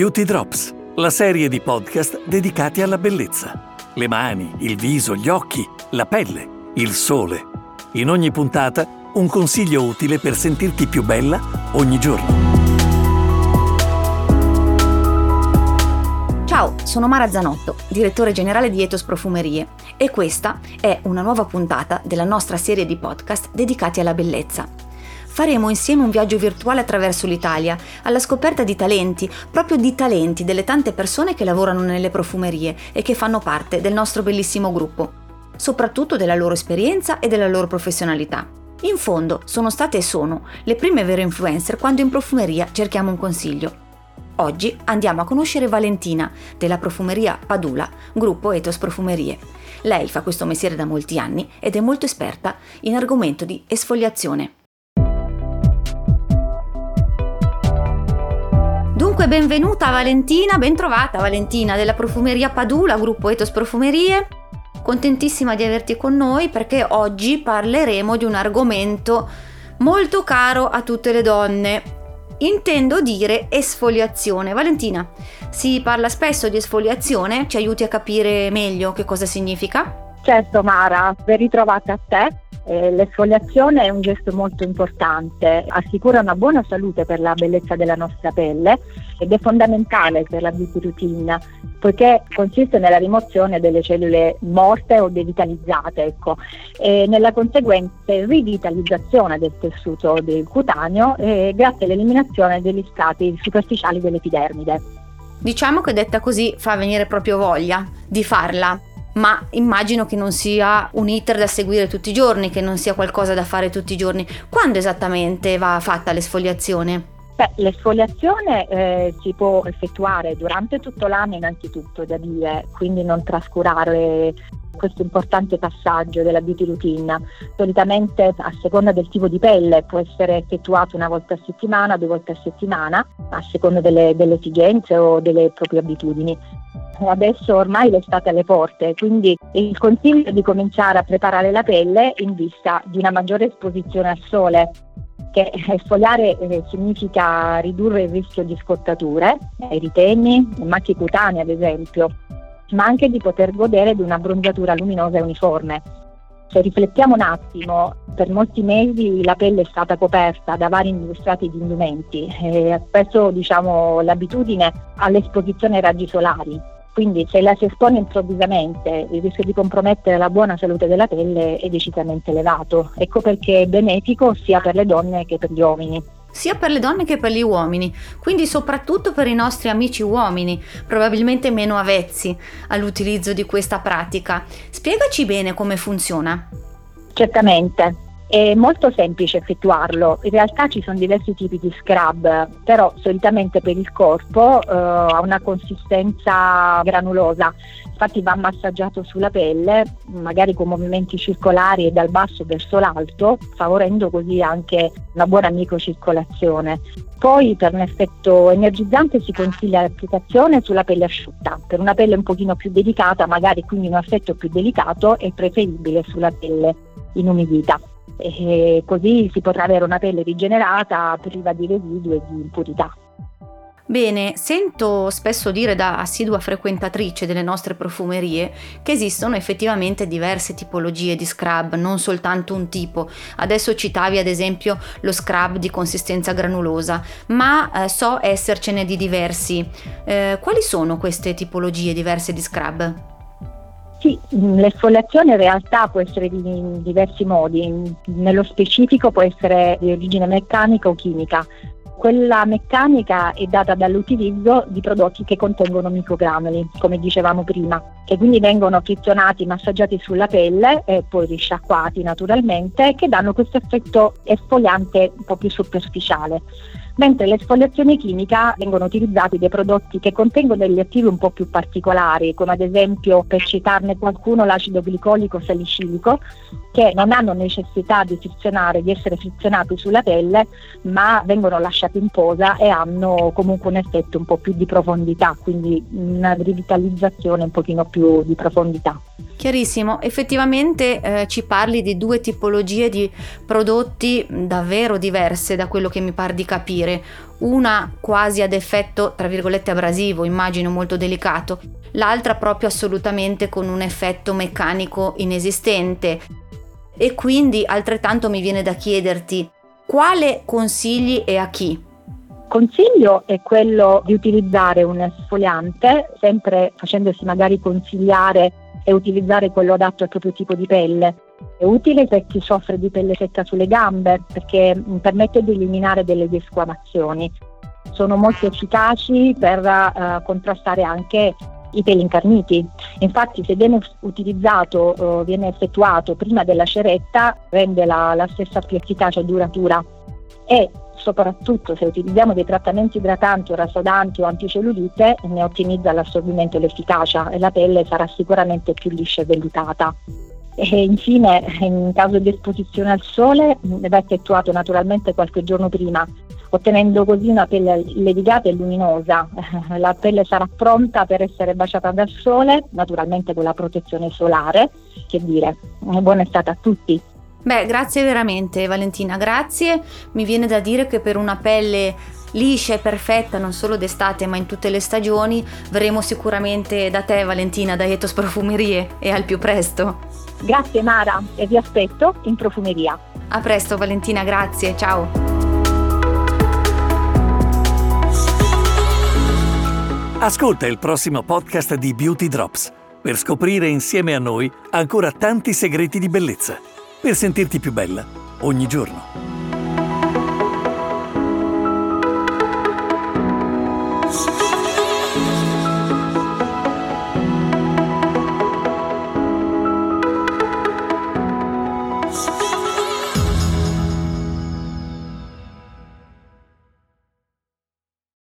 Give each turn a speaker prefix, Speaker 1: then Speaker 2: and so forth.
Speaker 1: Beauty Drops, la serie di podcast dedicati alla bellezza. Le mani, il viso, gli occhi, la pelle, il sole. In ogni puntata un consiglio utile per sentirti più bella ogni giorno.
Speaker 2: Ciao, sono Mara Zanotto, direttore generale di Etos Profumerie e questa è una nuova puntata della nostra serie di podcast dedicati alla bellezza faremo insieme un viaggio virtuale attraverso l'Italia, alla scoperta di talenti, proprio di talenti delle tante persone che lavorano nelle profumerie e che fanno parte del nostro bellissimo gruppo, soprattutto della loro esperienza e della loro professionalità. In fondo, sono state e sono le prime vere influencer quando in profumeria cerchiamo un consiglio. Oggi andiamo a conoscere Valentina della profumeria Padula, gruppo Ethos Profumerie. Lei fa questo mestiere da molti anni ed è molto esperta in argomento di esfoliazione. Dunque benvenuta Valentina, bentrovata Valentina della profumeria Padula, gruppo Etos Profumerie. Contentissima di averti con noi perché oggi parleremo di un argomento molto caro a tutte le donne. Intendo dire esfoliazione. Valentina, si parla spesso di esfoliazione, ci aiuti a capire meglio che cosa significa?
Speaker 3: Certo Mara, ben ritrovata a te. Eh, l'esfoliazione è un gesto molto importante, assicura una buona salute per la bellezza della nostra pelle ed è fondamentale per la beauty routine poiché consiste nella rimozione delle cellule morte o devitalizzate ecco, e nella conseguente rivitalizzazione del tessuto del cutaneo eh, grazie all'eliminazione degli strati superficiali dell'epidermide.
Speaker 2: Diciamo che detta così fa venire proprio voglia di farla ma immagino che non sia un iter da seguire tutti i giorni, che non sia qualcosa da fare tutti i giorni. Quando esattamente va fatta l'esfoliazione?
Speaker 3: Beh, l'esfoliazione eh, si può effettuare durante tutto l'anno innanzitutto, da dire, quindi non trascurare questo importante passaggio della beauty routine. Solitamente a seconda del tipo di pelle può essere effettuato una volta a settimana, due volte a settimana, a seconda delle, delle esigenze o delle proprie abitudini adesso ormai l'estate alle porte, quindi il consiglio è di cominciare a preparare la pelle in vista di una maggiore esposizione al sole che esfoliare eh, significa ridurre il rischio di scottature, eritemi, macchie cutanee ad esempio, ma anche di poter godere di una bronzatura luminosa e uniforme. Se riflettiamo un attimo, per molti mesi la pelle è stata coperta da vari strati di indumenti e spesso diciamo, l'abitudine all'esposizione ai raggi solari. Quindi se la si espone improvvisamente il rischio di compromettere la buona salute della pelle è decisamente elevato. Ecco perché è benefico sia per le donne che per gli uomini
Speaker 2: sia per le donne che per gli uomini, quindi soprattutto per i nostri amici uomini, probabilmente meno avvezzi all'utilizzo di questa pratica. Spiegaci bene come funziona.
Speaker 3: Certamente. È molto semplice effettuarlo, in realtà ci sono diversi tipi di scrub, però solitamente per il corpo eh, ha una consistenza granulosa, infatti va massaggiato sulla pelle, magari con movimenti circolari e dal basso verso l'alto, favorendo così anche una buona microcircolazione. Poi per un effetto energizzante si consiglia l'applicazione sulla pelle asciutta, per una pelle un pochino più delicata, magari quindi un effetto più delicato, è preferibile sulla pelle inumidita e così si potrà avere una pelle rigenerata, priva di residui e di impurità.
Speaker 2: Bene, sento spesso dire da assidua frequentatrice delle nostre profumerie che esistono effettivamente diverse tipologie di scrub, non soltanto un tipo. Adesso citavi ad esempio lo scrub di consistenza granulosa, ma eh, so essercene di diversi. Eh, quali sono queste tipologie diverse di scrub?
Speaker 3: Sì, mm, l'esfoliazione in realtà può essere di, in diversi modi, nello specifico può essere di origine meccanica o chimica. Quella meccanica è data dall'utilizzo di prodotti che contengono microgranuli, come dicevamo prima, che quindi vengono frizionati, massaggiati sulla pelle e poi risciacquati naturalmente, che danno questo effetto esfoliante un po' più superficiale mentre l'esfoliazione chimica vengono utilizzati dei prodotti che contengono degli attivi un po' più particolari, come ad esempio, per citarne qualcuno, l'acido glicolico salicilico, che non hanno necessità di frizionare, di essere frizionati sulla pelle, ma vengono lasciati in posa e hanno comunque un effetto un po' più di profondità, quindi una rivitalizzazione un pochino più di profondità.
Speaker 2: Chiarissimo, effettivamente eh, ci parli di due tipologie di prodotti davvero diverse da quello che mi pare di capire. Una quasi ad effetto, tra virgolette, abrasivo, immagino molto delicato, l'altra proprio assolutamente con un effetto meccanico inesistente. E quindi altrettanto mi viene da chiederti quale consigli e a chi?
Speaker 3: consiglio è quello di utilizzare un esfoliante, sempre facendosi magari consigliare e utilizzare quello adatto al proprio tipo di pelle. È utile per chi soffre di pelle secca sulle gambe perché mm, permette di eliminare delle desquamazioni. Sono molto efficaci per uh, contrastare anche i peli incarniti. Infatti se viene utilizzato, uh, viene effettuato prima della ceretta, rende la, la stessa più efficace e duratura. E soprattutto se utilizziamo dei trattamenti idratanti o rasodanti o anticellulite, ne ottimizza l'assorbimento e l'efficacia e la pelle sarà sicuramente più liscia e vellutata. E infine, in caso di esposizione al sole, va effettuato naturalmente qualche giorno prima, ottenendo così una pelle levigata e luminosa. La pelle sarà pronta per essere baciata dal sole, naturalmente con la protezione solare. Che dire, buona estate a tutti!
Speaker 2: Beh, grazie veramente Valentina, grazie. Mi viene da dire che per una pelle liscia e perfetta non solo d'estate ma in tutte le stagioni verremo sicuramente da te Valentina da Etos Profumerie e al più presto.
Speaker 3: Grazie Mara e vi aspetto in profumeria.
Speaker 2: A presto Valentina, grazie, ciao.
Speaker 1: Ascolta il prossimo podcast di Beauty Drops per scoprire insieme a noi ancora tanti segreti di bellezza per sentirti più bella ogni giorno.